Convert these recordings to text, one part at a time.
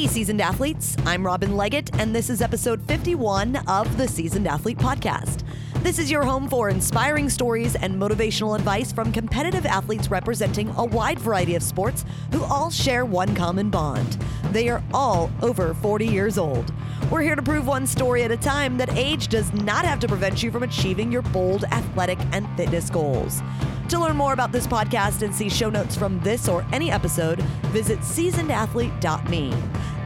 Hey, seasoned athletes. I'm Robin Leggett, and this is episode 51 of the Seasoned Athlete Podcast. This is your home for inspiring stories and motivational advice from competitive athletes representing a wide variety of sports who all share one common bond. They are all over 40 years old. We're here to prove one story at a time that age does not have to prevent you from achieving your bold athletic and fitness goals. To learn more about this podcast and see show notes from this or any episode, visit seasonedathlete.me.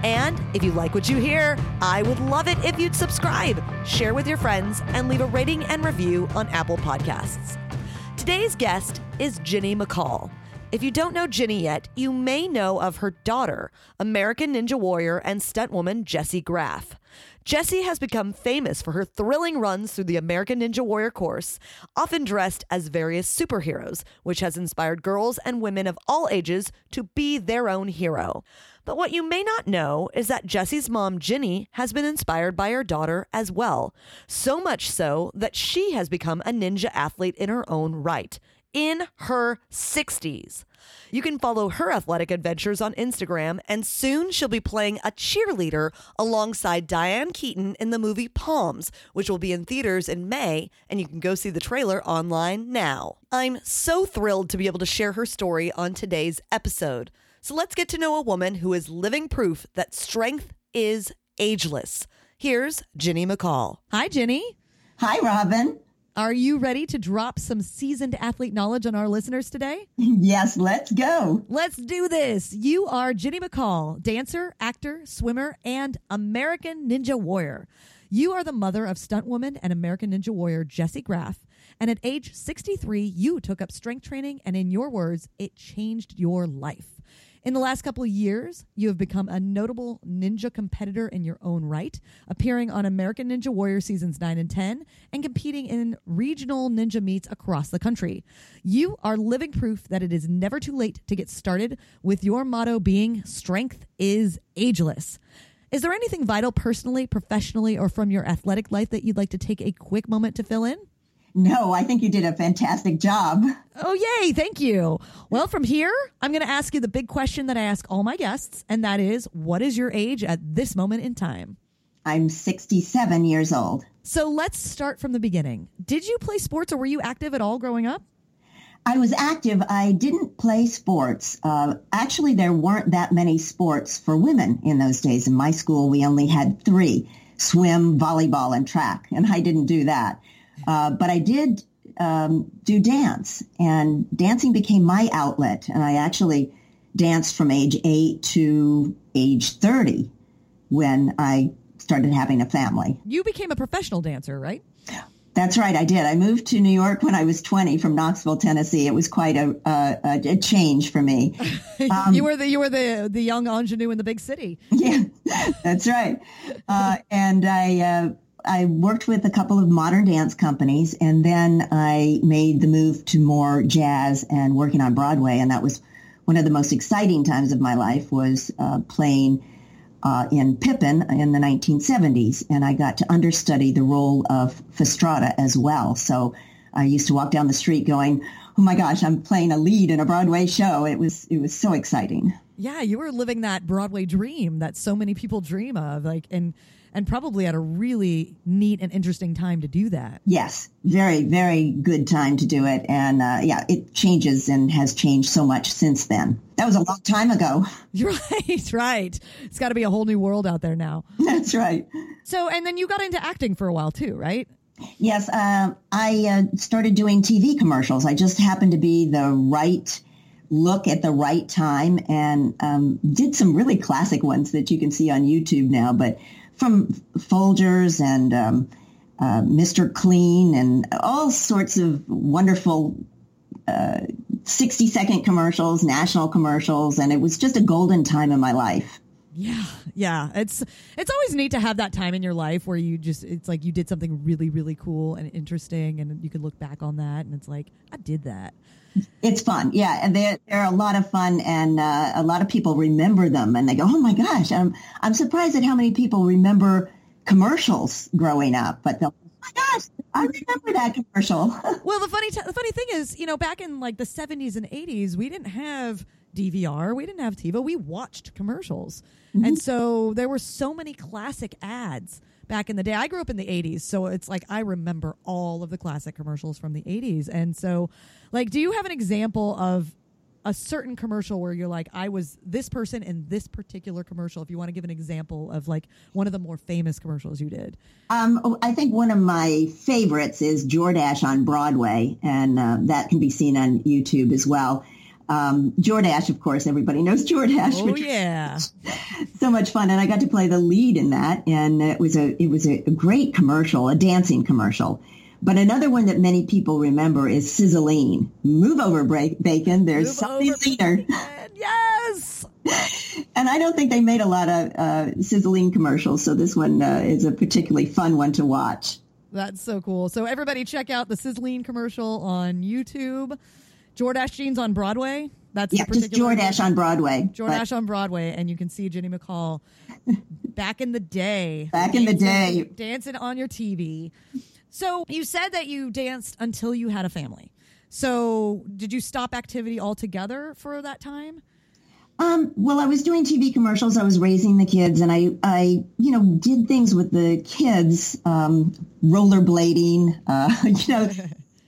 And if you like what you hear, I would love it if you'd subscribe, share with your friends, and leave a rating and review on Apple Podcasts. Today's guest is Ginny McCall. If you don't know Ginny yet, you may know of her daughter, American Ninja Warrior and stuntwoman Jessie Graff. Jessie has become famous for her thrilling runs through the American Ninja Warrior course, often dressed as various superheroes, which has inspired girls and women of all ages to be their own hero. But what you may not know is that Jessie's mom, Ginny, has been inspired by her daughter as well. So much so that she has become a ninja athlete in her own right in her 60s. You can follow her athletic adventures on Instagram, and soon she'll be playing a cheerleader alongside Diane Keaton in the movie Poms, which will be in theaters in May, and you can go see the trailer online now. I'm so thrilled to be able to share her story on today's episode. So let's get to know a woman who is living proof that strength is ageless. Here's Ginny McCall. Hi, Ginny. Hi, Robin. Are you ready to drop some seasoned athlete knowledge on our listeners today? Yes, let's go. Let's do this. You are Ginny McCall, dancer, actor, swimmer, and American Ninja Warrior. You are the mother of stuntwoman and American Ninja Warrior Jessie Graff. And at age 63, you took up strength training, and in your words, it changed your life. In the last couple of years, you have become a notable ninja competitor in your own right, appearing on American Ninja Warrior seasons 9 and 10 and competing in regional ninja meets across the country. You are living proof that it is never too late to get started, with your motto being strength is ageless. Is there anything vital personally, professionally, or from your athletic life that you'd like to take a quick moment to fill in? No, I think you did a fantastic job. Oh, yay. Thank you. Well, from here, I'm going to ask you the big question that I ask all my guests, and that is what is your age at this moment in time? I'm 67 years old. So let's start from the beginning. Did you play sports or were you active at all growing up? I was active. I didn't play sports. Uh, actually, there weren't that many sports for women in those days. In my school, we only had three swim, volleyball, and track, and I didn't do that. Uh, but I did um, do dance, and dancing became my outlet. And I actually danced from age eight to age 30 when I started having a family. You became a professional dancer, right? That's right, I did. I moved to New York when I was 20 from Knoxville, Tennessee. It was quite a, a, a change for me. Um, you were the you were the the young ingenue in the big city. Yeah, that's right. Uh, and I uh, I worked with a couple of modern dance companies, and then I made the move to more jazz and working on Broadway, and that was one of the most exciting times of my life was uh, playing uh, in Pippin in the 1970s, and I got to understudy the role of Fastrada as well. So I used to walk down the street going, "Oh my gosh, I'm playing a lead in a Broadway show!" It was it was so exciting. Yeah, you were living that Broadway dream that so many people dream of, like and and probably at a really neat and interesting time to do that. Yes, very, very good time to do it. And uh, yeah, it changes and has changed so much since then. That was a long time ago. Right, right. It's got to be a whole new world out there now. That's right. So, and then you got into acting for a while too, right? Yes, uh, I uh, started doing TV commercials. I just happened to be the right look at the right time and um, did some really classic ones that you can see on YouTube now. But from Folgers and um, uh, Mr. Clean and all sorts of wonderful uh, 60 second commercials, national commercials, and it was just a golden time in my life. Yeah, yeah. It's it's always neat to have that time in your life where you just it's like you did something really really cool and interesting and you can look back on that and it's like I did that. It's fun, yeah, and they're they're a lot of fun, and uh, a lot of people remember them, and they go, "Oh my gosh!" I'm I'm surprised at how many people remember commercials growing up, but they'll, "Oh my gosh, I remember that commercial." well, the funny t- the funny thing is, you know, back in like the 70s and 80s, we didn't have DVR, we didn't have TiVo. We watched commercials. Mm-hmm. And so there were so many classic ads back in the day. I grew up in the 80s, so it's like I remember all of the classic commercials from the 80s. And so, like, do you have an example of a certain commercial where you're like, I was this person in this particular commercial? If you want to give an example of like one of the more famous commercials you did. Um, I think one of my favorites is Jordache on Broadway, and uh, that can be seen on YouTube as well. Um, Jordache, of course, everybody knows Jordache. Oh yeah, so much fun, and I got to play the lead in that, and it was a it was a great commercial, a dancing commercial. But another one that many people remember is Sizzlean. Move over, break, bacon. There's Move something leaner. Yes. and I don't think they made a lot of uh, Sizzlean commercials, so this one uh, is a particularly fun one to watch. That's so cool. So everybody check out the Sizzlean commercial on YouTube. Jordache Jeans on Broadway. That's yeah, just Jordache on Broadway. Jordache but. on Broadway, and you can see Ginny McCall back in the day. Back dancing, in the day, dancing on your TV. So you said that you danced until you had a family. So did you stop activity altogether for that time? Um, well, I was doing TV commercials. I was raising the kids, and I, I, you know, did things with the kids, um, rollerblading, uh, you know,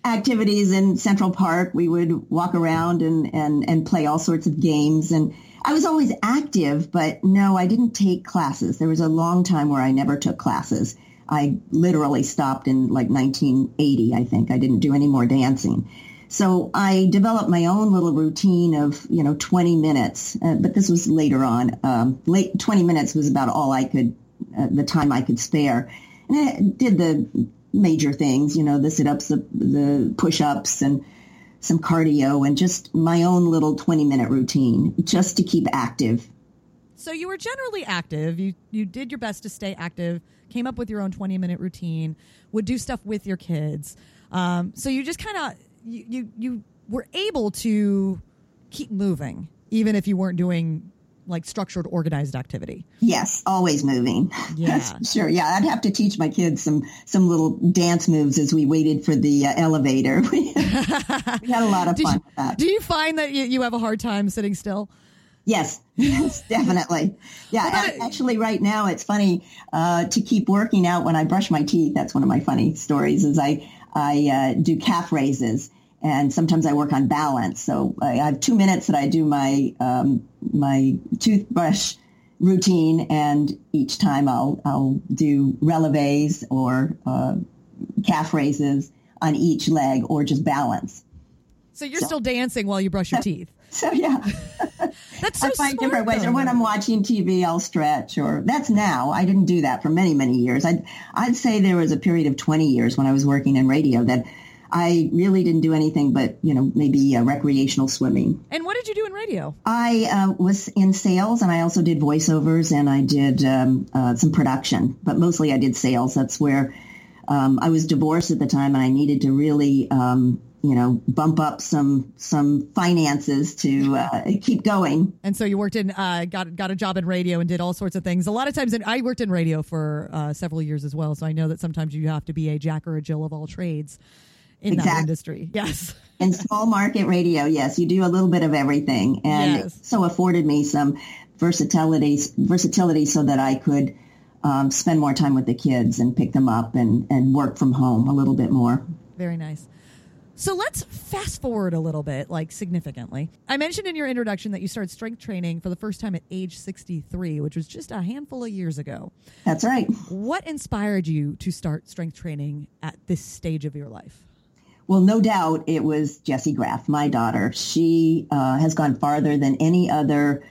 activities in Central Park. We would walk around and, and, and play all sorts of games. And I was always active, but no, I didn't take classes. There was a long time where I never took classes. I literally stopped in like 1980, I think. I didn't do any more dancing. So I developed my own little routine of, you know, 20 minutes, uh, but this was later on. Um, late 20 minutes was about all I could, uh, the time I could spare. And I did the major things, you know, the sit-ups, the, the push-ups and some cardio and just my own little 20 minute routine just to keep active. So you were generally active. You you did your best to stay active. Came up with your own 20 minute routine. Would do stuff with your kids. Um, so you just kind of you, you you were able to keep moving even if you weren't doing like structured, organized activity. Yes, always moving. Yeah, sure. Yeah, I'd have to teach my kids some some little dance moves as we waited for the uh, elevator. we had a lot of fun you, with that. Do you find that you, you have a hard time sitting still? Yes, yes, definitely. Yeah, actually, right now it's funny uh, to keep working out when I brush my teeth. That's one of my funny stories. Is I I uh, do calf raises, and sometimes I work on balance. So I have two minutes that I do my um, my toothbrush routine, and each time I'll I'll do releves or uh, calf raises on each leg, or just balance. So you're so, still dancing while you brush your teeth. So yeah, that's so I find smart, different ways. Though. Or when I'm watching TV, I'll stretch. Or that's now. I didn't do that for many many years. I'd I'd say there was a period of 20 years when I was working in radio that I really didn't do anything but, you know, maybe uh, recreational swimming. And what did you do in radio? I uh, was in sales and I also did voiceovers and I did um, uh, some production, but mostly I did sales. That's where um, I was divorced at the time and I needed to really, um, you know, bump up some some finances to uh, keep going. And so you worked in, uh, got got a job in radio and did all sorts of things. A lot of times, in, I worked in radio for uh, several years as well, so I know that sometimes you have to be a jack or a Jill of all trades in exactly. that industry. Yes. in small market radio, yes, you do a little bit of everything, and yes. so afforded me some versatility, versatility, so that I could um, spend more time with the kids and pick them up and and work from home a little bit more. Very nice. So let's fast forward a little bit, like significantly. I mentioned in your introduction that you started strength training for the first time at age 63, which was just a handful of years ago. That's right. What inspired you to start strength training at this stage of your life? Well, no doubt it was Jessie Graff, my daughter. She uh, has gone farther than any other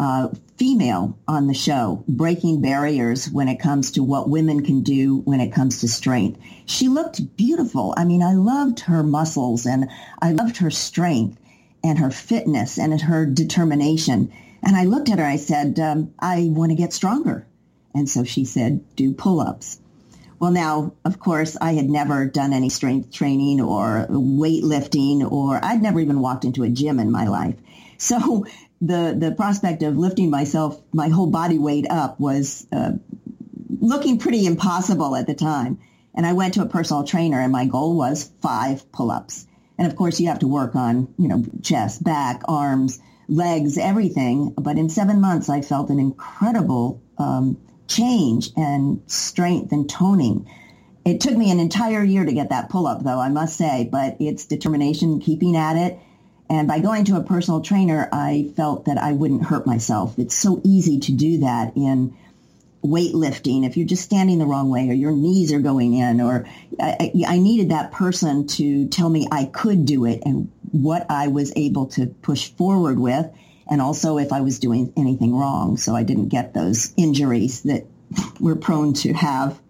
uh, female on the show, breaking barriers when it comes to what women can do when it comes to strength. She looked beautiful. I mean, I loved her muscles and I loved her strength and her fitness and her determination. And I looked at her, I said, um, I want to get stronger. And so she said, do pull-ups. Well, now, of course, I had never done any strength training or weightlifting, or I'd never even walked into a gym in my life. So the the prospect of lifting myself, my whole body weight up, was uh, looking pretty impossible at the time. And I went to a personal trainer, and my goal was five pull-ups. And of course, you have to work on, you know, chest, back, arms, legs, everything. But in seven months, I felt an incredible um, change and strength and toning. It took me an entire year to get that pull up, though, I must say, but it's determination, keeping at it. And by going to a personal trainer, I felt that I wouldn't hurt myself. It's so easy to do that in weightlifting. If you're just standing the wrong way or your knees are going in or I, I needed that person to tell me I could do it and what I was able to push forward with and also if I was doing anything wrong so I didn't get those injuries that we're prone to have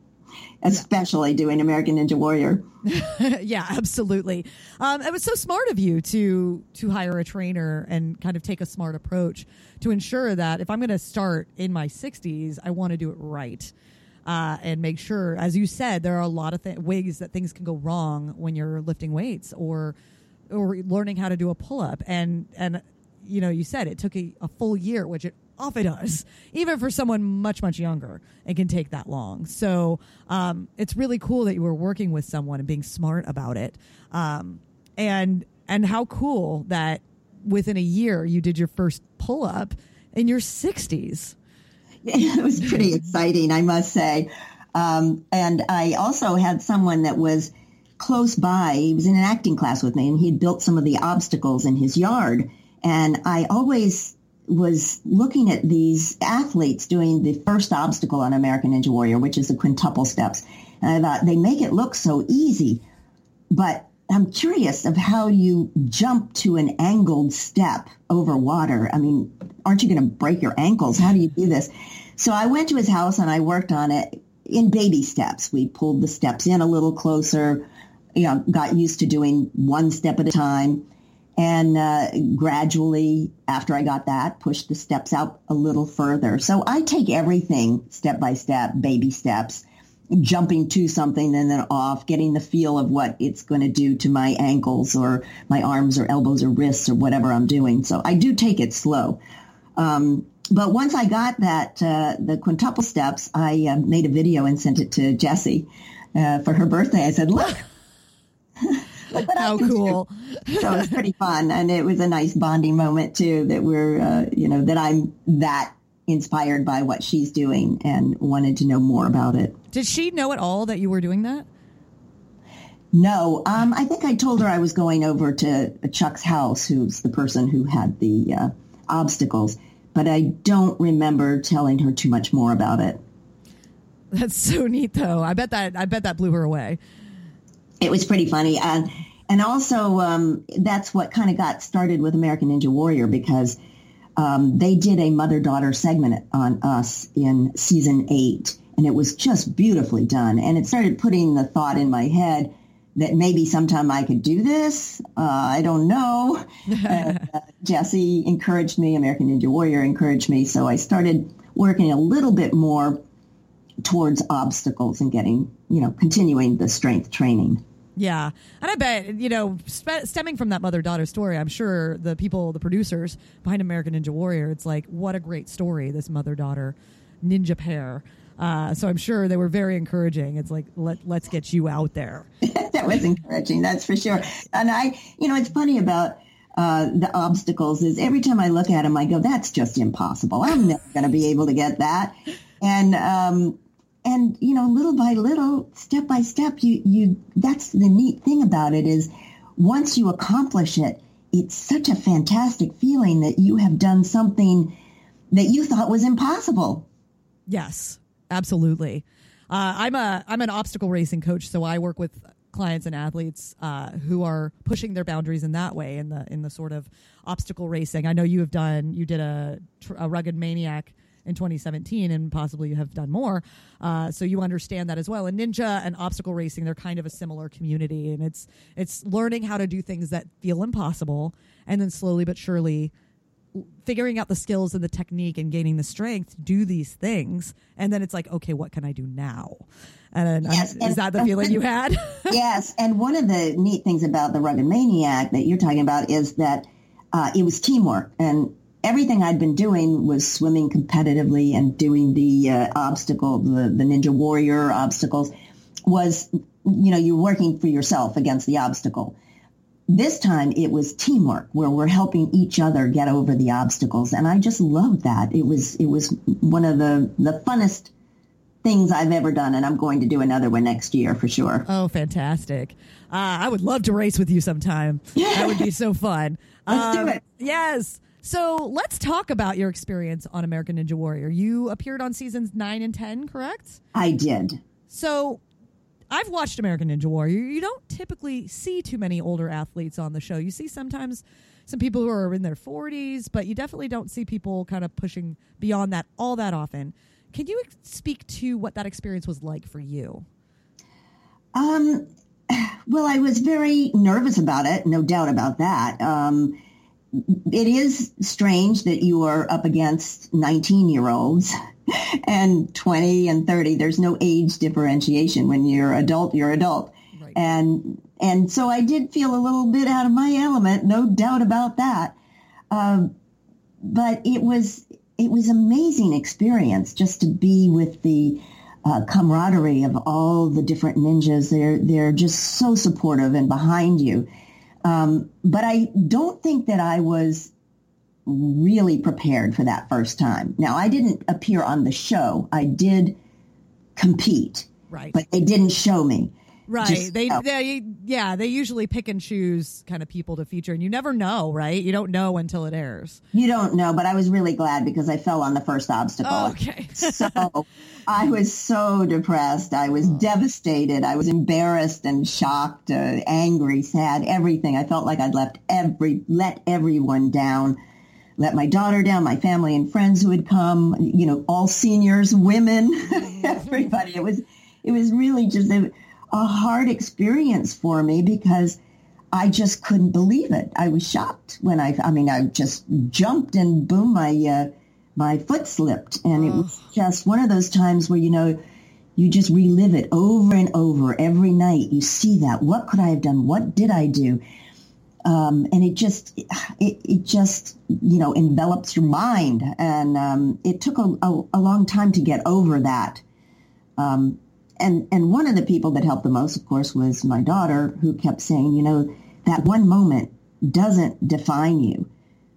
especially doing American Ninja Warrior. yeah, absolutely. Um, it was so smart of you to to hire a trainer and kind of take a smart approach to ensure that if I'm going to start in my 60s, I want to do it right. Uh, and make sure, as you said, there are a lot of th- ways that things can go wrong when you're lifting weights or or learning how to do a pull up. And and you know, you said it took a, a full year, which it often does. Even for someone much, much younger, it can take that long. So um, it's really cool that you were working with someone and being smart about it. Um, and and how cool that within a year you did your first pull up in your 60s. It was pretty exciting, I must say. Um, and I also had someone that was close by. He was in an acting class with me, and he had built some of the obstacles in his yard. And I always was looking at these athletes doing the first obstacle on American Ninja Warrior, which is the quintuple steps. And I thought they make it look so easy, but I'm curious of how you jump to an angled step over water. I mean, aren't you going to break your ankles? How do you do this? So I went to his house and I worked on it in baby steps. We pulled the steps in a little closer, you know, got used to doing one step at a time. And uh, gradually, after I got that, pushed the steps out a little further. So I take everything step by step, baby steps, jumping to something and then off, getting the feel of what it's going to do to my ankles or my arms or elbows or wrists or whatever I'm doing. So I do take it slow. Um, but once I got that, uh, the quintuple steps, I uh, made a video and sent it to Jessie uh, for her birthday. I said, look. How cool! so it was pretty fun, and it was a nice bonding moment too. That we're, uh, you know, that I'm that inspired by what she's doing and wanted to know more about it. Did she know at all that you were doing that? No, um, I think I told her I was going over to Chuck's house, who's the person who had the uh, obstacles, but I don't remember telling her too much more about it. That's so neat, though. I bet that I bet that blew her away it was pretty funny. And, and also, um, that's what kind of got started with American Ninja Warrior because um, they did a mother-daughter segment on us in season eight, and it was just beautifully done. And it started putting the thought in my head that maybe sometime I could do this. Uh, I don't know. uh, Jessie encouraged me, American Ninja Warrior encouraged me, so I started working a little bit more towards obstacles and getting, you know, continuing the strength training. Yeah. And I bet, you know, stemming from that mother daughter story, I'm sure the people, the producers behind American Ninja Warrior, it's like, what a great story, this mother daughter ninja pair. Uh, so I'm sure they were very encouraging. It's like, let, let's get you out there. that was encouraging, that's for sure. And I, you know, it's funny about uh, the obstacles is every time I look at them, I go, that's just impossible. I'm never going to be able to get that. And, um, and you know little by little step by step you you that's the neat thing about it is once you accomplish it it's such a fantastic feeling that you have done something that you thought was impossible. Yes absolutely. Uh, i'm a i'm an obstacle racing coach so i work with clients and athletes uh, who are pushing their boundaries in that way in the in the sort of obstacle racing. I know you have done you did a, a rugged maniac in 2017, and possibly you have done more. Uh, so you understand that as well. And ninja and obstacle racing, they're kind of a similar community, and it's it's learning how to do things that feel impossible, and then slowly but surely figuring out the skills and the technique and gaining the strength to do these things and then it's like okay what can i do now and, yes, is that the feeling you had yes and one of the neat things about the rugged maniac that you're talking about is that uh, it was teamwork and everything I'd been doing was swimming competitively and doing the uh, obstacle, the, the Ninja Warrior obstacles was, you know, you're working for yourself against the obstacle. this time it was teamwork where we're helping each other get over the obstacles. And I just loved that. It was, it was one of the, the funnest things I've ever done. And I'm going to do another one next year for sure. Oh, fantastic. Uh, I would love to race with you sometime. That would be so fun. Let's um, do it. Yes. So let's talk about your experience on American Ninja Warrior. You appeared on seasons nine and 10, correct? I did. So I've watched American Ninja Warrior. You don't typically see too many older athletes on the show. You see sometimes some people who are in their 40s, but you definitely don't see people kind of pushing beyond that all that often. Can you speak to what that experience was like for you? Um, well, I was very nervous about it, no doubt about that. Um, it is strange that you are up against 19 year olds and 20 and 30 there's no age differentiation. When you're adult you're adult. Right. and and so i did feel a little bit out of my element no doubt about that. Um, but it was it was amazing experience just to be with the uh, camaraderie of all the different ninjas. They're they're just so supportive and behind you um, but i don't think that i was really prepared for that first time. Now, I didn't appear on the show. I did compete. Right. But they didn't show me. Right. they, they, yeah, they usually pick and choose kind of people to feature, and you never know, right? You don't know until it airs. You don't know, but I was really glad because I fell on the first obstacle. Oh, okay. so I was so depressed. I was oh. devastated. I was embarrassed and shocked, uh, angry, sad, everything. I felt like I'd left every, let everyone down let my daughter down, my family and friends who had come, you know, all seniors, women, everybody. It was, it was really just a hard experience for me because I just couldn't believe it. I was shocked when I, I mean, I just jumped and boom, my, uh, my foot slipped. And it was just one of those times where, you know, you just relive it over and over every night. You see that. What could I have done? What did I do? Um, and it just it, it just you know envelops your mind and um, it took a, a, a, long time to get over that um, and and one of the people that helped the most of course was my daughter who kept saying you know that one moment doesn't define you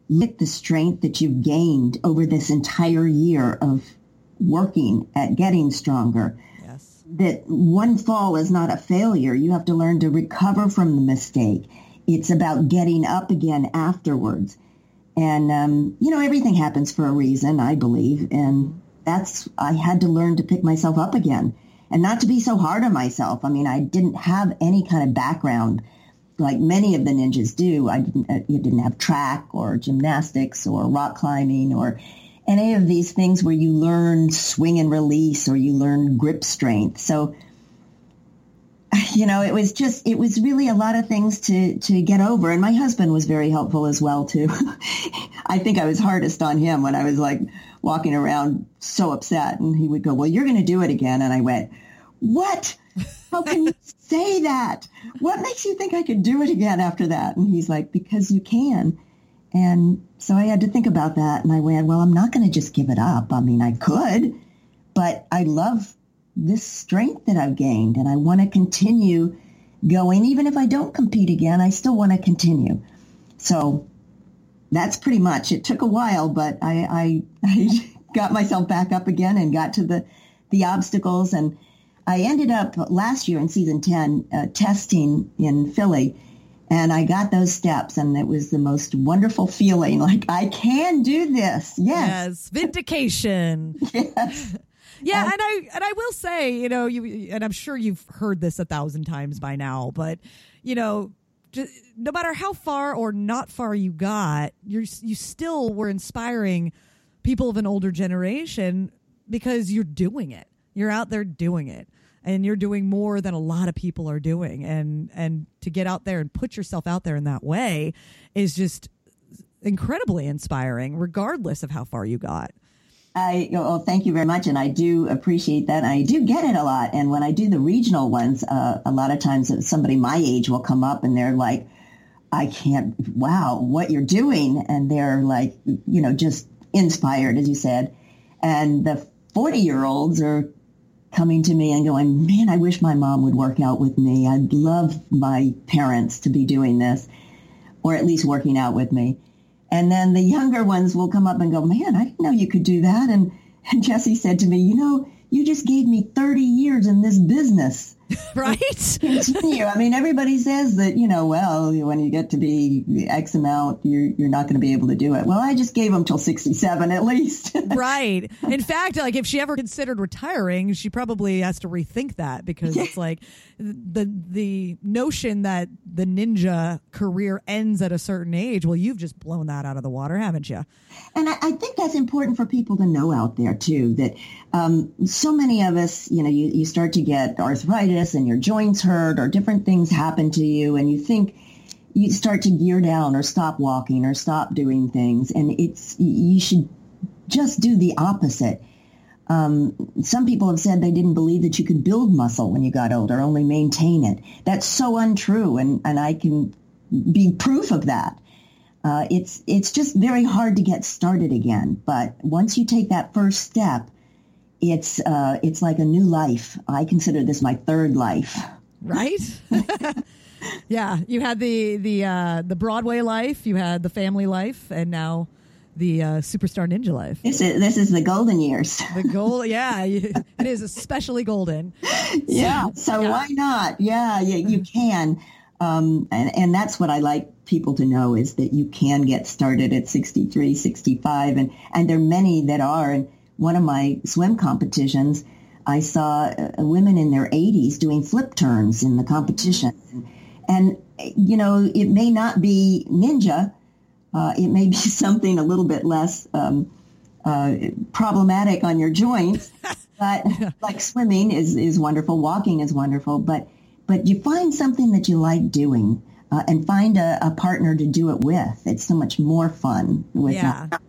look at the strength that you've gained over this entire year of working at getting stronger yes. that one fall is not a failure you have to learn to recover from the mistake it's about getting up again afterwards. And, um, you know, everything happens for a reason, I believe. And that's, I had to learn to pick myself up again and not to be so hard on myself. I mean, I didn't have any kind of background like many of the ninjas do. I didn't, uh, didn't have track or gymnastics or rock climbing or any of these things where you learn swing and release or you learn grip strength. So you know, it was just, it was really a lot of things to, to get over. And my husband was very helpful as well, too. I think I was hardest on him when I was like walking around so upset. And he would go, well, you're going to do it again. And I went, what? How can you say that? What makes you think I could do it again after that? And he's like, because you can. And so I had to think about that. And I went, well, I'm not going to just give it up. I mean, I could, but I love this strength that I've gained and I want to continue going. Even if I don't compete again, I still want to continue. So that's pretty much. It took a while, but I, I, I got myself back up again and got to the, the obstacles. And I ended up last year in season 10 uh, testing in Philly. And I got those steps, and it was the most wonderful feeling. Like I can do this. Yes, yes. vindication. yes. Yeah, um, and I and I will say, you know, you and I'm sure you've heard this a thousand times by now, but you know, just, no matter how far or not far you got, you you still were inspiring people of an older generation because you're doing it. You're out there doing it. And you're doing more than a lot of people are doing. And and to get out there and put yourself out there in that way is just incredibly inspiring, regardless of how far you got. I well, thank you very much, and I do appreciate that. I do get it a lot, and when I do the regional ones, uh, a lot of times somebody my age will come up and they're like, "I can't! Wow, what you're doing!" And they're like, you know, just inspired, as you said. And the forty year olds are coming to me and going, man, I wish my mom would work out with me. I'd love my parents to be doing this or at least working out with me. And then the younger ones will come up and go, man, I didn't know you could do that. And, and Jessie said to me, you know, you just gave me 30 years in this business. right? Continue. I mean, everybody says that, you know, well, when you get to be X amount, you're, you're not going to be able to do it. Well, I just gave them till 67 at least. right. In fact, like if she ever considered retiring, she probably has to rethink that because it's like the, the notion that the ninja career ends at a certain age. Well, you've just blown that out of the water, haven't you? And I, I think that's important for people to know out there too, that um, so many of us, you know, you, you start to get arthritis and your joints hurt or different things happen to you and you think you start to gear down or stop walking or stop doing things. And it's, you should just do the opposite. Um, some people have said they didn't believe that you could build muscle when you got older, only maintain it. That's so untrue, and, and I can be proof of that. Uh, it's it's just very hard to get started again. But once you take that first step, it's uh, it's like a new life. I consider this my third life. Right. yeah, you had the the uh, the Broadway life, you had the family life, and now the uh, superstar ninja life. This is this is the golden years. The gold, yeah, it is especially golden. yeah, so yeah. why not? Yeah, you, you can, um, and and that's what I like people to know is that you can get started at 63, 65, and and there are many that are. And one of my swim competitions, I saw uh, women in their 80s doing flip turns in the competition, and, you know it may not be ninja uh, it may be something a little bit less um, uh, problematic on your joints, but like swimming is, is wonderful, walking is wonderful, but but you find something that you like doing uh, and find a, a, partner to do it with. It's so much more fun with yeah. That.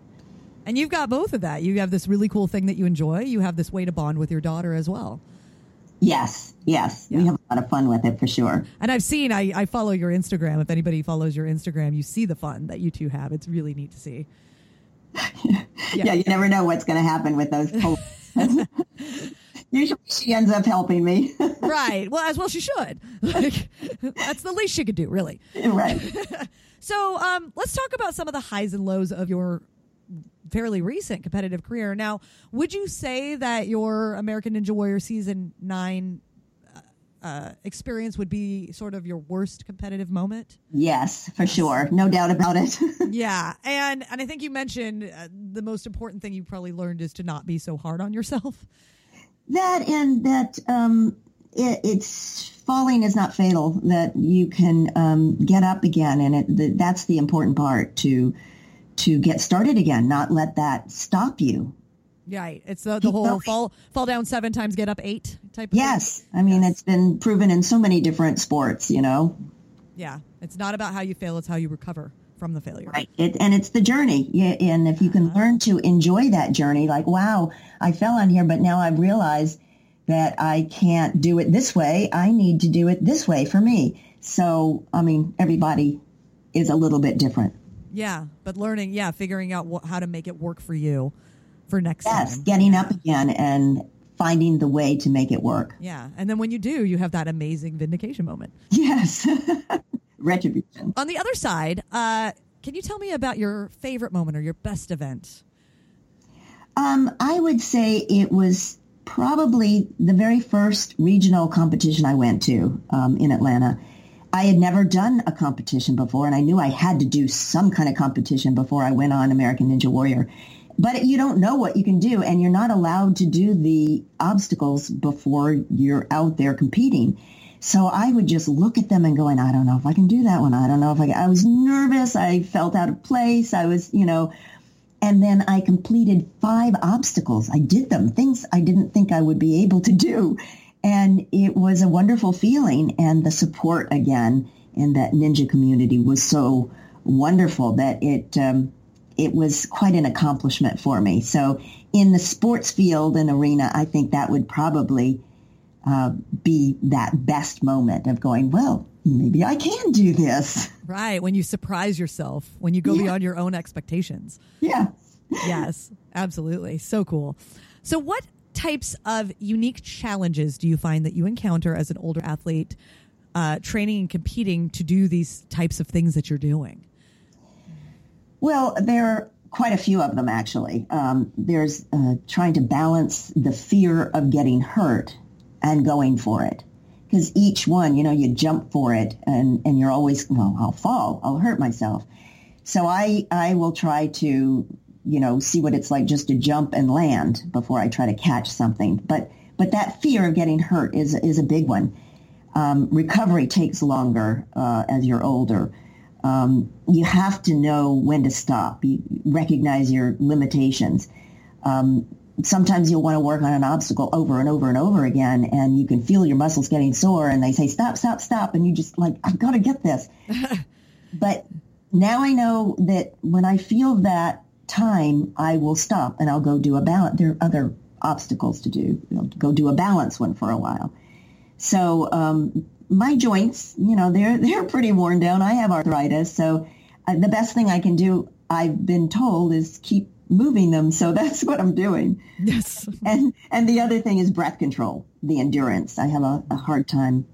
And you've got both of that. You have this really cool thing that you enjoy. You have this way to bond with your daughter as well. Yes, yes. Yeah. We have a lot of fun with it for sure. And I've seen, I, I follow your Instagram. If anybody follows your Instagram, you see the fun that you two have. It's really neat to see. yeah. yeah, you never know what's going to happen with those. Usually she ends up helping me. right. Well, as well she should. Like, that's the least she could do, really. Right. so um, let's talk about some of the highs and lows of your fairly recent competitive career. Now, would you say that your American Ninja Warrior season nine uh, uh, experience would be sort of your worst competitive moment? Yes, for sure, no doubt about it. yeah, and and I think you mentioned uh, the most important thing you probably learned is to not be so hard on yourself. That and that um, it, it's falling is not fatal. That you can um, get up again, and it, the, that's the important part to to get started again, not let that stop you. Right. It's the, the whole fall fall down seven times, get up eight type of Yes. Thing. I mean, yes. it's been proven in so many different sports, you know? Yeah. It's not about how you fail, it's how you recover from the failure. Right. It, and it's the journey. Yeah, and if you can uh-huh. learn to enjoy that journey, like, wow, I fell on here, but now I've realized that I can't do it this way. I need to do it this way for me. So, I mean, everybody is a little bit different. Yeah, but learning, yeah, figuring out wh- how to make it work for you for next yes, time. getting up again and finding the way to make it work. Yeah, and then when you do, you have that amazing vindication moment. Yes, retribution. On the other side, uh, can you tell me about your favorite moment or your best event? Um, I would say it was probably the very first regional competition I went to um, in Atlanta. I had never done a competition before, and I knew I had to do some kind of competition before I went on American Ninja Warrior. But you don't know what you can do, and you're not allowed to do the obstacles before you're out there competing. So I would just look at them and going, I don't know if I can do that one. I don't know if I can. I was nervous. I felt out of place. I was, you know, and then I completed five obstacles. I did them, things I didn't think I would be able to do. And it was a wonderful feeling. And the support again in that ninja community was so wonderful that it, um, it was quite an accomplishment for me. So in the sports field and arena, I think that would probably uh, be that best moment of going, well, maybe I can do this. Right. When you surprise yourself, when you go yeah. beyond your own expectations. Yeah. yes, absolutely. So cool. So what types of unique challenges do you find that you encounter as an older athlete, uh, training and competing to do these types of things that you're doing? Well, there are quite a few of them actually. Um, there's uh, trying to balance the fear of getting hurt and going for it. Because each one, you know, you jump for it and, and you're always, well, I'll fall, I'll hurt myself. So I, I will try to, you know, see what it's like just to jump and land before I try to catch something. But, but that fear of getting hurt is, is a big one. Um, recovery takes longer uh, as you're older. Um, you have to know when to stop. You recognize your limitations. Um, sometimes you'll want to work on an obstacle over and over and over again, and you can feel your muscles getting sore, and they say, stop, stop, stop, and you just like, I've got to get this. but now I know that when I feel that time, I will stop and I'll go do a balance. There are other obstacles to do. You know, go do a balance one for a while. So um, my joints, you know, they're they're pretty worn down. I have arthritis, so uh, the best thing I can do, I've been told, is keep moving them. So that's what I'm doing. Yes. And and the other thing is breath control, the endurance. I have a, a hard time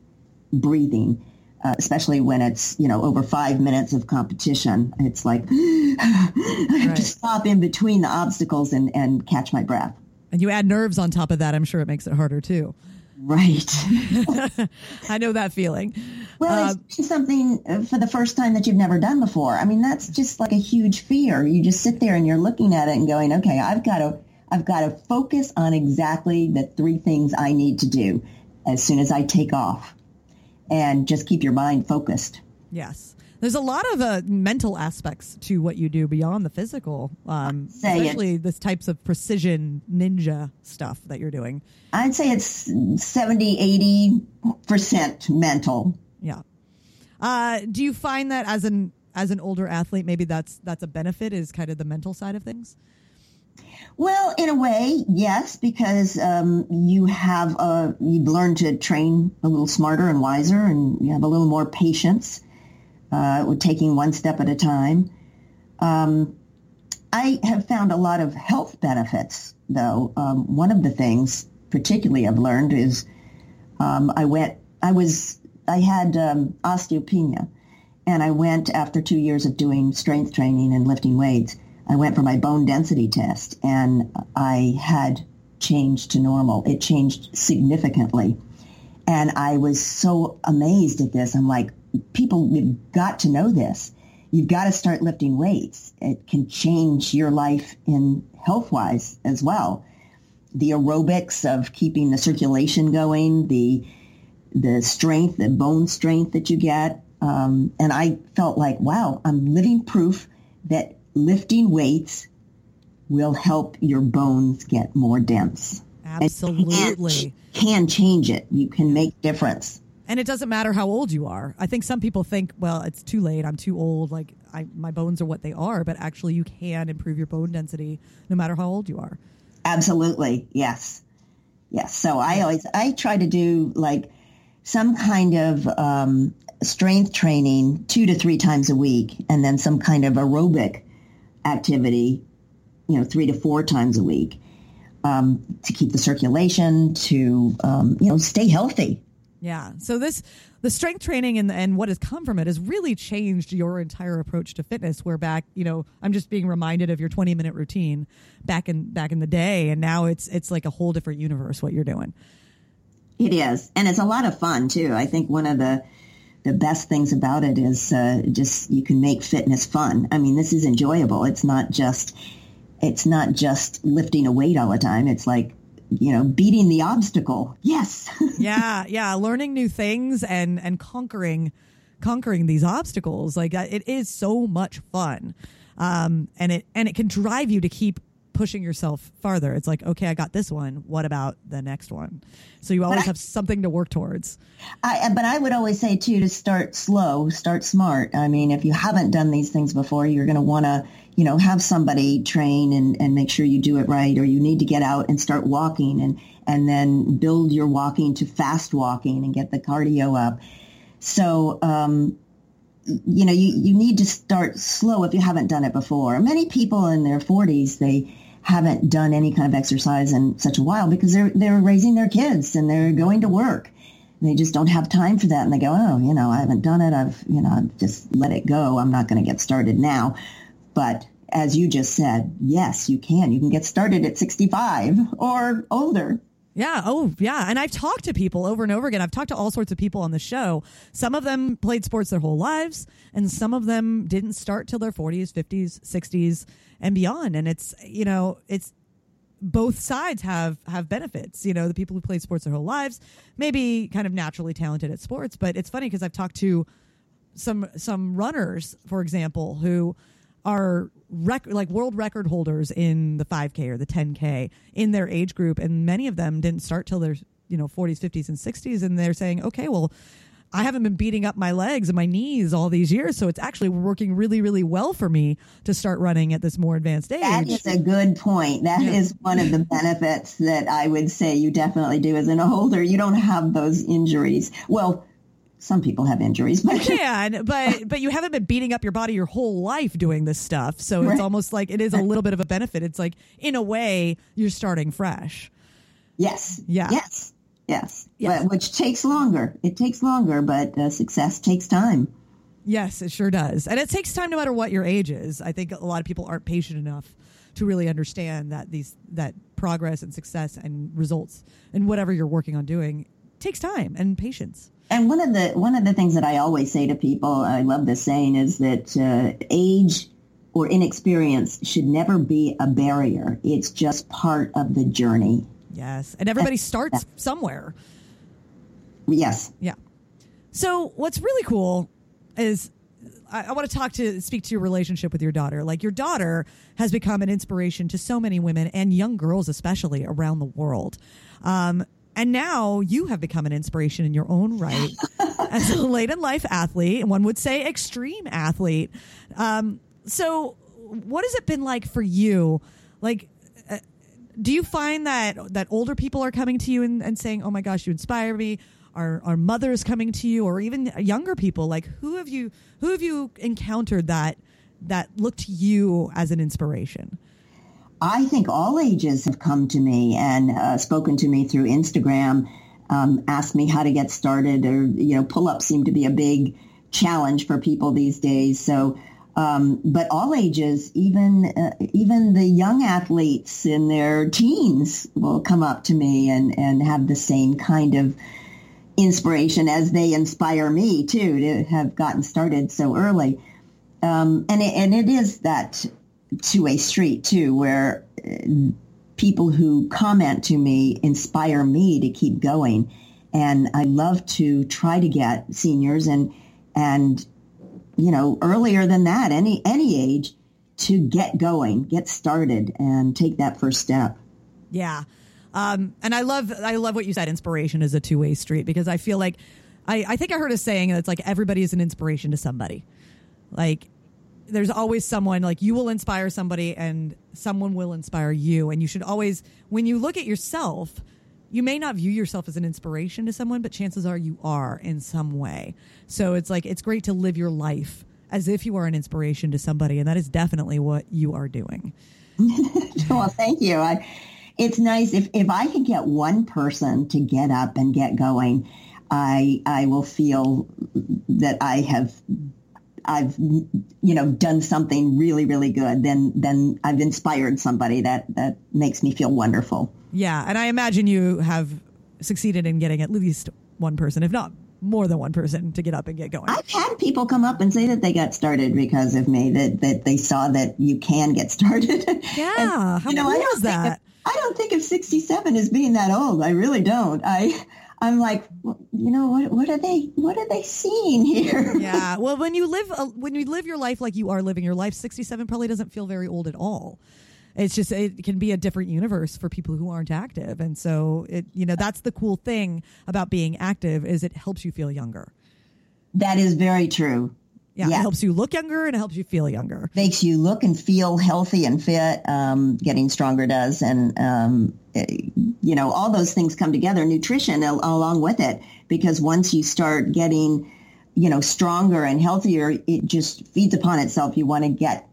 breathing. Uh, especially when it's you know over five minutes of competition, it's like I have right. to stop in between the obstacles and, and catch my breath. And you add nerves on top of that, I'm sure it makes it harder too. Right. I know that feeling. Well, uh, it's something uh, for the first time that you've never done before. I mean, that's just like a huge fear. You just sit there and you're looking at it and going, okay, I've got to, I've got to focus on exactly the three things I need to do as soon as I take off and just keep your mind focused. Yes. There's a lot of uh, mental aspects to what you do beyond the physical, um, especially this types of precision ninja stuff that you're doing. I'd say it's 70, 80% mental. Yeah. Uh, do you find that as an as an older athlete, maybe that's that's a benefit is kind of the mental side of things? Well, in a way, yes, because um, you have uh, you've learned to train a little smarter and wiser, and you have a little more patience uh, taking one step at a time. Um, I have found a lot of health benefits, though. Um, one of the things, particularly, I've learned is um, I went. I was. I had um, osteopenia, and I went after two years of doing strength training and lifting weights. I went for my bone density test, and I had changed to normal. It changed significantly, and I was so amazed at this. I'm like, people have got to know this. You've got to start lifting weights. It can change your life in health wise as well. The aerobics of keeping the circulation going, the the strength, the bone strength that you get. Um, and I felt like, wow, I'm living proof that lifting weights will help your bones get more dense. Absolutely. Can, can change it. You can make difference. And it doesn't matter how old you are. I think some people think, well, it's too late. I'm too old. Like I, my bones are what they are. But actually, you can improve your bone density no matter how old you are. Absolutely, yes, yes. So I always I try to do like some kind of um, strength training two to three times a week, and then some kind of aerobic activity, you know, three to four times a week. Um, to keep the circulation, to um, you know, stay healthy. Yeah. So this the strength training and and what has come from it has really changed your entire approach to fitness. Where back, you know, I'm just being reminded of your 20 minute routine back in back in the day, and now it's it's like a whole different universe what you're doing. It is, and it's a lot of fun too. I think one of the the best things about it is uh, just you can make fitness fun. I mean, this is enjoyable. It's not just it's not just lifting a weight all the time. It's like you know, beating the obstacle. Yes. yeah, yeah, learning new things and and conquering conquering these obstacles. Like uh, it is so much fun. Um and it and it can drive you to keep pushing yourself farther. It's like, okay, I got this one. What about the next one? So you always I, have something to work towards. I, but I would always say too to start slow, start smart. I mean, if you haven't done these things before, you're going to want to you know, have somebody train and, and make sure you do it right, or you need to get out and start walking and, and then build your walking to fast walking and get the cardio up. So, um, you know, you, you need to start slow if you haven't done it before. Many people in their 40s, they haven't done any kind of exercise in such a while because they're they're raising their kids and they're going to work. They just don't have time for that, and they go, oh, you know, I haven't done it. I've you know I've just let it go. I'm not going to get started now. But as you just said, yes, you can. You can get started at 65 or older. Yeah. Oh, yeah. And I've talked to people over and over again. I've talked to all sorts of people on the show. Some of them played sports their whole lives, and some of them didn't start till their 40s, 50s, 60s, and beyond. And it's, you know, it's both sides have have benefits. You know, the people who played sports their whole lives, maybe kind of naturally talented at sports, but it's funny because I've talked to some some runners, for example, who are rec- like world record holders in the 5K or the 10K in their age group, and many of them didn't start till their you know 40s, 50s, and 60s, and they're saying, okay, well. I haven't been beating up my legs and my knees all these years, so it's actually working really, really well for me to start running at this more advanced age. That is a good point. That yeah. is one of the benefits that I would say you definitely do as an older. You don't have those injuries. Well, some people have injuries, but you can, but but you haven't been beating up your body your whole life doing this stuff. So right. it's almost like it is a little bit of a benefit. It's like in a way you're starting fresh. Yes. Yeah. Yes. Yes. yes. But, which takes longer. It takes longer, but uh, success takes time. Yes, it sure does, and it takes time no matter what your age is. I think a lot of people aren't patient enough to really understand that these that progress and success and results and whatever you're working on doing takes time and patience. And one of the one of the things that I always say to people, I love this saying, is that uh, age or inexperience should never be a barrier. It's just part of the journey. Yes, and everybody starts somewhere. Yes. Yeah. So what's really cool is I, I, want to talk to speak to your relationship with your daughter. Like your daughter has become an inspiration to so many women and young girls, especially around the world. Um, and now you have become an inspiration in your own right as a late in life athlete, and one would say extreme athlete. Um, so, what has it been like for you? Like, uh, do you find that that older people are coming to you and, and saying, "Oh my gosh, you inspire me"? Are, are mothers coming to you, or even younger people? Like, who have you who have you encountered that that looked to you as an inspiration? I think all ages have come to me and uh, spoken to me through Instagram, um, asked me how to get started, or you know, pull-ups seem to be a big challenge for people these days. So, um, but all ages, even uh, even the young athletes in their teens, will come up to me and and have the same kind of inspiration as they inspire me too to have gotten started so early. Um, and it, and it is that two-way street too, where uh, people who comment to me inspire me to keep going. And I love to try to get seniors and and you know earlier than that, any any age, to get going, get started, and take that first step. Yeah, um, and I love I love what you said. Inspiration is a two way street because I feel like I, I think I heard a saying that's like everybody is an inspiration to somebody. Like there's always someone like you will inspire somebody and someone will inspire you. And you should always when you look at yourself you may not view yourself as an inspiration to someone but chances are you are in some way. So it's like it's great to live your life as if you are an inspiration to somebody and that is definitely what you are doing. Well thank you. I, it's nice. If, if i could get one person to get up and get going i i will feel that i have I've you know done something really really good, then then I've inspired somebody that that makes me feel wonderful. Yeah, and I imagine you have succeeded in getting at least one person, if not more than one person, to get up and get going. I've had people come up and say that they got started because of me, that that they saw that you can get started. Yeah, and, how you know, cool is that? Of, I don't think of 67 as being that old. I really don't. I I'm like, you know, what what are they what are they seeing here? Yeah. Well, when you live uh, when you live your life like you are living your life, 67 probably doesn't feel very old at all. It's just it can be a different universe for people who aren't active, and so it you know that's the cool thing about being active is it helps you feel younger. That is very true. Yeah, yeah, it helps you look younger and it helps you feel younger. Makes you look and feel healthy and fit. Um, getting stronger does, and um, you know all those things come together. Nutrition al- along with it, because once you start getting, you know, stronger and healthier, it just feeds upon itself. You want to get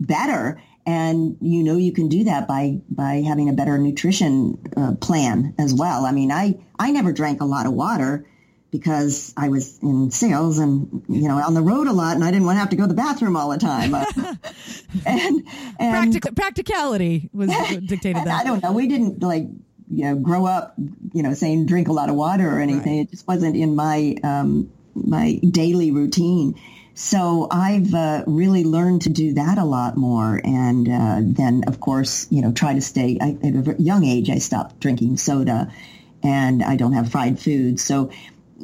better, And you know you can do that by by having a better nutrition uh, plan as well. I mean, I I never drank a lot of water because I was in sales and you know on the road a lot, and I didn't want to have to go to the bathroom all the time. Uh, and, and Practic- practicality was dictated that. I don't know. We didn't like you know grow up you know saying drink a lot of water or anything. Right. It just wasn't in my um, my daily routine. So I've uh, really learned to do that a lot more. And uh, then, of course, you know, try to stay, I, at a young age, I stopped drinking soda and I don't have fried food. So,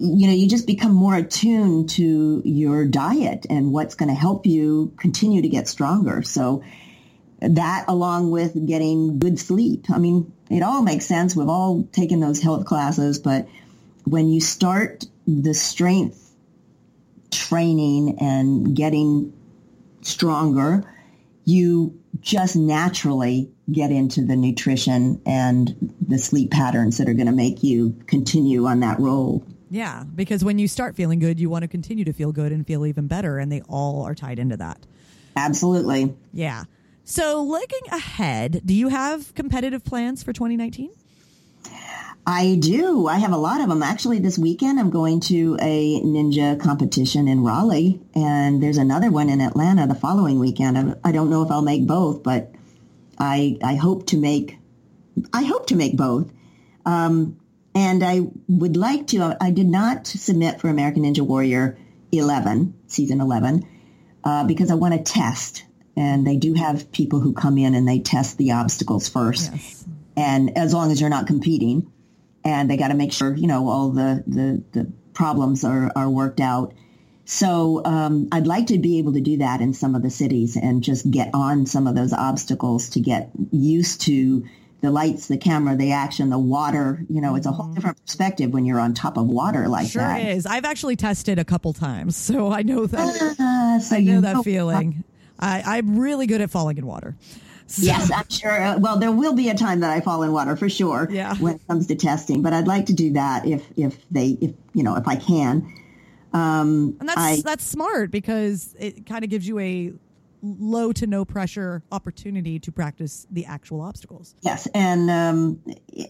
you know, you just become more attuned to your diet and what's going to help you continue to get stronger. So that along with getting good sleep. I mean, it all makes sense. We've all taken those health classes, but when you start the strength training and getting stronger, you just naturally get into the nutrition and the sleep patterns that are going to make you continue on that roll. Yeah, because when you start feeling good, you want to continue to feel good and feel even better, and they all are tied into that. Absolutely. Yeah. So, looking ahead, do you have competitive plans for 2019? I do. I have a lot of them. Actually, this weekend I'm going to a ninja competition in Raleigh, and there's another one in Atlanta the following weekend. I don't know if I'll make both, but I I hope to make I hope to make both. Um, and I would like to. I did not submit for American Ninja Warrior 11 season 11 uh, because I want to test, and they do have people who come in and they test the obstacles first. Yes. And as long as you're not competing and they got to make sure you know all the the, the problems are, are worked out. So um, I'd like to be able to do that in some of the cities and just get on some of those obstacles to get used to the lights, the camera, the action, the water. You know, it's a whole mm-hmm. different perspective when you're on top of water like sure that. Sure is. I've actually tested a couple times, so I know that. Uh, so I know, know that feeling. I, I'm really good at falling in water. So. Yes, I'm sure. Uh, well, there will be a time that I fall in water for sure. Yeah. When it comes to testing, but I'd like to do that if if they if you know if I can. Um, and that's I, that's smart because it kind of gives you a low to no pressure opportunity to practice the actual obstacles. Yes, and um,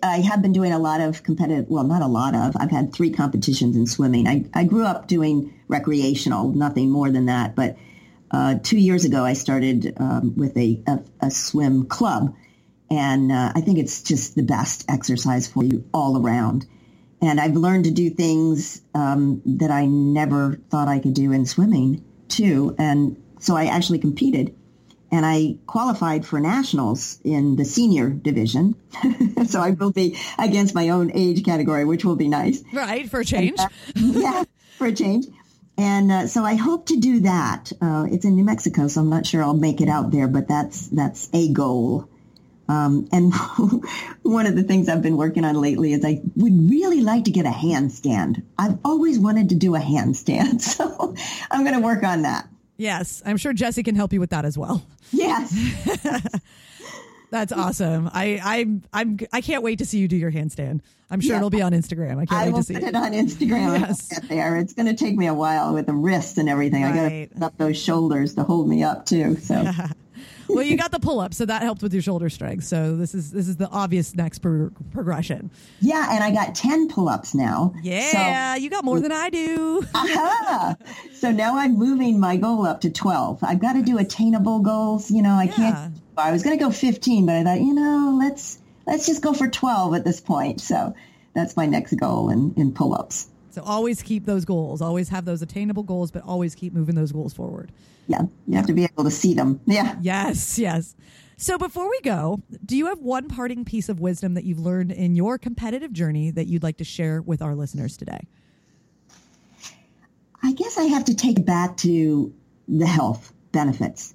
I have been doing a lot of competitive. Well, not a lot of. I've had three competitions in swimming. I I grew up doing recreational, nothing more than that, but uh, two years ago, I started um, with a, a, a, swim club, and uh, I think it's just the best exercise for you all around. And I've learned to do things um, that I never thought I could do in swimming too. And so I actually competed, and I qualified for nationals in the senior division. so I will be against my own age category, which will be nice. Right for a change. And, uh, yeah, for a change. And uh, so I hope to do that. Uh, it's in New Mexico, so I'm not sure I'll make it out there, but that's that's a goal. Um, and one of the things I've been working on lately is I would really like to get a handstand. I've always wanted to do a handstand, so I'm going to work on that. Yes, I'm sure Jessie can help you with that as well. Yes. That's awesome. I I'm I'm I can't wait to see you do your handstand. I'm sure yeah. it'll be on Instagram. I can't I wait to see it. it on Instagram. Yes. Get there. It's going to take me a while with the wrists and everything. Right. I got to up those shoulders to hold me up too. So. well, you got the pull up, so that helped with your shoulder strength. So this is this is the obvious next pro- progression. Yeah, and I got ten pull ups now. Yeah, so, you got more than I do. uh-huh. So now I'm moving my goal up to twelve. I've got to do attainable goals. You know, I yeah. can't I was going to go 15, but I thought, you know, let's let's just go for 12 at this point. So that's my next goal in, in pull-ups. So always keep those goals. Always have those attainable goals, but always keep moving those goals forward. Yeah, you have to be able to see them. Yeah. Yes, yes. So before we go, do you have one parting piece of wisdom that you've learned in your competitive journey that you'd like to share with our listeners today? I guess I have to take it back to the health benefits.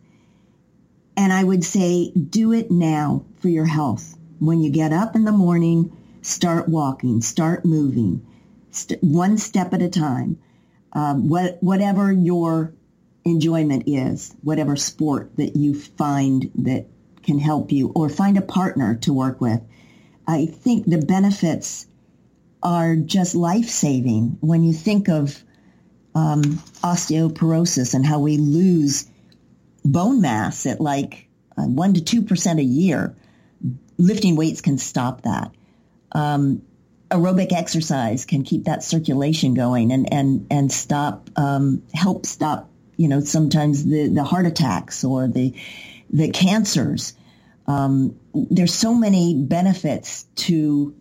And I would say, do it now for your health. When you get up in the morning, start walking, start moving, st- one step at a time. Um, what, whatever your enjoyment is, whatever sport that you find that can help you, or find a partner to work with. I think the benefits are just life-saving when you think of um, osteoporosis and how we lose bone mass at like uh, one to two percent a year. Lifting weights can stop that. Um, aerobic exercise can keep that circulation going and and and stop um, help stop you know sometimes the the heart attacks or the the cancers. Um, there's so many benefits to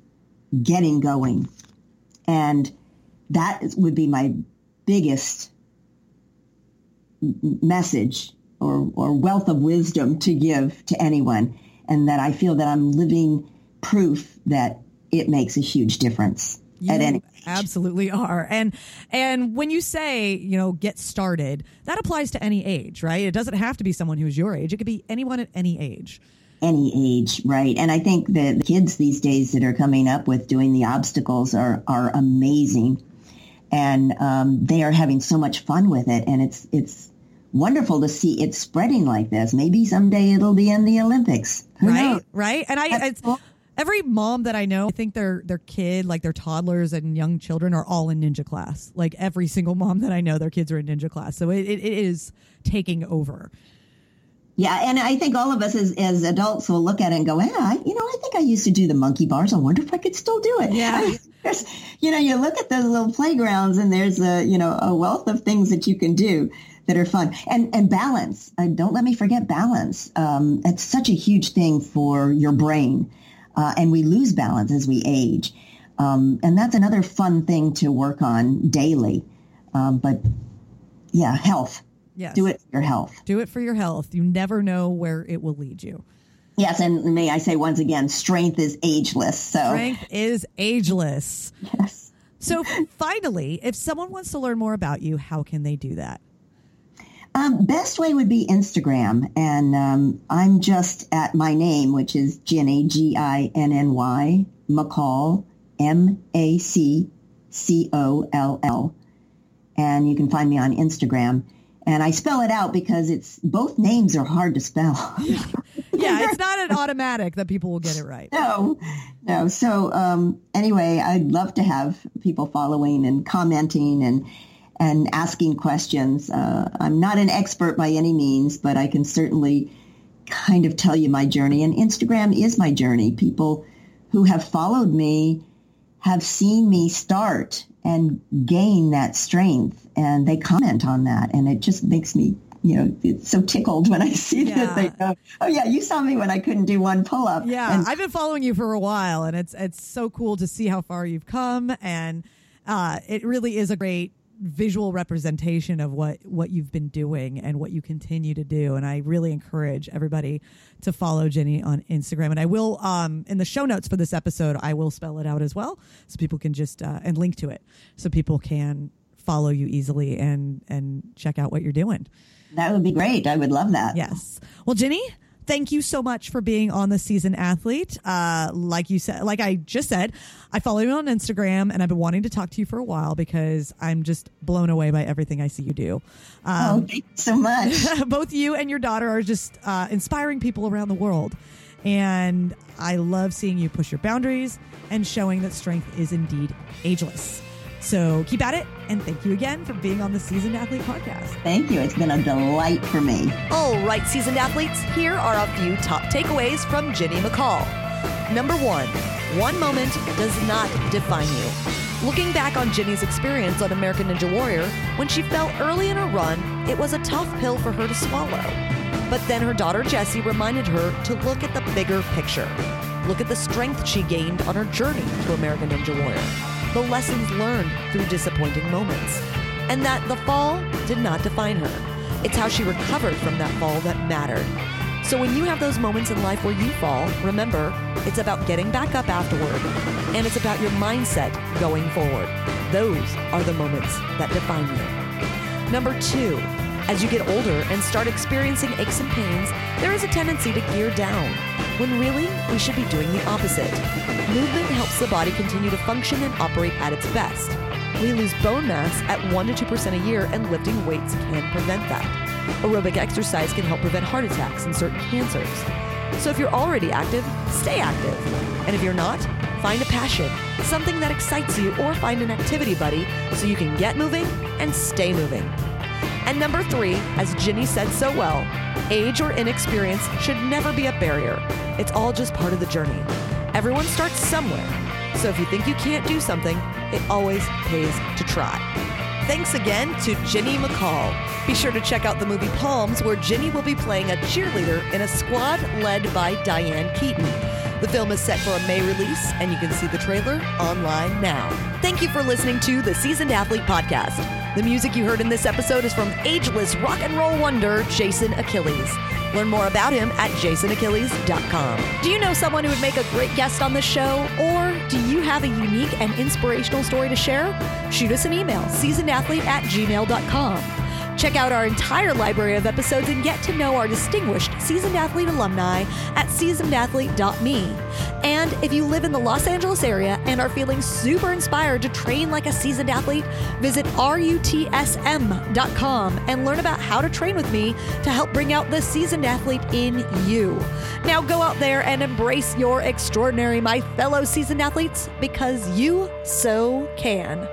getting going, and that would be my biggest message or, or wealth of wisdom to give to anyone. And that I feel that I'm living proof that it makes a huge difference you at any absolutely are. And and when you say you know get started that applies to any age right? It doesn't have to be someone who's your age. It could be anyone at any age. Any age right. And i think that the kids these days that are coming up with doing the obstacles are are amazing. And um, they are having so much fun with it. And it's it's wonderful to see it spreading like this. Maybe someday it'll be in the olympics. Who right knows? right. And i That's it's, cool. Every mom that i know i think their their kid like their toddlers and young children are all in ninja class like every single mom that i know their kids are in ninja class so it, it, is taking over Yeah, and I think all of us as, as adults will look at it and go, yeah, I, you know, I think I used to do the monkey bars. I wonder if I could still do it. Yeah. I mean, you know, you look at those little playgrounds and there's a, you know, a wealth of things that you can do that are fun. And, and balance. Uh, don't let me forget balance. Um, it's such a huge thing for your brain. Uh, and we lose balance as we age. Um, and that's another fun thing to work on daily. Um, but yeah, health. yes Do it for your health. do it for your health you never know where it will lead you Yes, and may I say once again, strength is ageless. So strength is ageless yes. so finally if someone wants to learn more about you how can they do that Um, best way would be Instagram, and um, I'm just at my name, which is Ginny G I N N Y McCall M A C C O L L, and you can find me on Instagram. And I spell it out because it's both names are hard to spell. yeah it's not an automatic that people will get it right no, no. So um, anyway, I'd love to have people following and commenting and and asking questions. Uh, I'm not an expert by any means, but I can certainly kind of tell you my journey. And Instagram is my journey. People who have followed me have seen me start and gain that strength, and they comment on that, and it just makes me. You know, it's so tickled when I see Yeah. that they go, "Oh yeah, you saw me when I couldn't do one pull up." Yeah, and I've been following you for a while, and it's it's so cool to see how far you've come, and uh, it really is a great visual representation of what what you've been doing and what you continue to do. And I really encourage everybody to follow Ginny on Instagram, and I will um, in the show notes for this episode, I will spell it out as well, so people can just uh, and link to it, so people can follow you easily and and check out what you're doing. that would be great. I would love that. Yes. Well, Ginny, thank you so much for being on the season athlete. Uh, like you said, like I just said, I follow you on Instagram and I've been wanting to talk to you for a while because I'm just blown away by everything I see you do. Oh, Um, thank you so much. both you and your daughter are just uh, inspiring people around the world. And I love seeing you push your boundaries and showing that strength is indeed ageless. So keep at it. And thank you again for being on the Seasoned Athlete podcast. Thank you. It's been a delight for me. All right, seasoned athletes, here are a few top takeaways from Ginny McCall. Number one, one moment does not define you. Looking back on Ginny's experience on American Ninja Warrior, when she fell early in her run, it was a tough pill for her to swallow. But then her daughter Jessie reminded her to look at the bigger picture. Look at the strength she gained on her journey to American Ninja Warrior, the lessons learned through disappointing moments, and that the fall did not define her. It's how she recovered from that fall that mattered. So when you have those moments in life where you fall, remember, it's about getting back up afterward, and it's about your mindset going forward. Those are the moments that define you. Number two, as you get older and start experiencing aches and pains, there is a tendency to gear down, when really we should be doing the opposite. Movement helps the body continue to function and operate at its best. We lose bone mass at 1 to 2% a year, and lifting weights can prevent that. Aerobic exercise can help prevent heart attacks and certain cancers. So if you're already active, stay active. And if you're not, find a passion, something that excites you, or find an activity buddy so you can get moving and stay moving. And number three, as Ginny said so well, age or inexperience should never be a barrier. It's all just part of the journey. Everyone starts somewhere. So if you think you can't do something, it always pays to try. Thanks again to Ginny McCall. Be sure to check out the movie Poms, where Ginny will be playing a cheerleader in a squad led by Diane Keaton. The film is set for a May release, and you can see the trailer online now. Thank you for listening to the Seasoned Athlete Podcast. The music you heard in this episode is from ageless rock and roll wonder Jason Achilles. Learn more about him at jasonachilles.com. Do you know someone who would make a great guest on the show? Or do you have a unique and inspirational story to share? Shoot us an email, seasonedathlete at gmail.com. Check out our entire library of episodes and get to know our distinguished Seasoned Athlete alumni at seasonedathlete.me. And if you live in the Los Angeles area and are feeling super inspired to train like a seasoned athlete, visit rutsm.com and learn about how to train with me to help bring out the seasoned athlete in you. Now go out there and embrace your extraordinary, my fellow seasoned athletes, because you so can.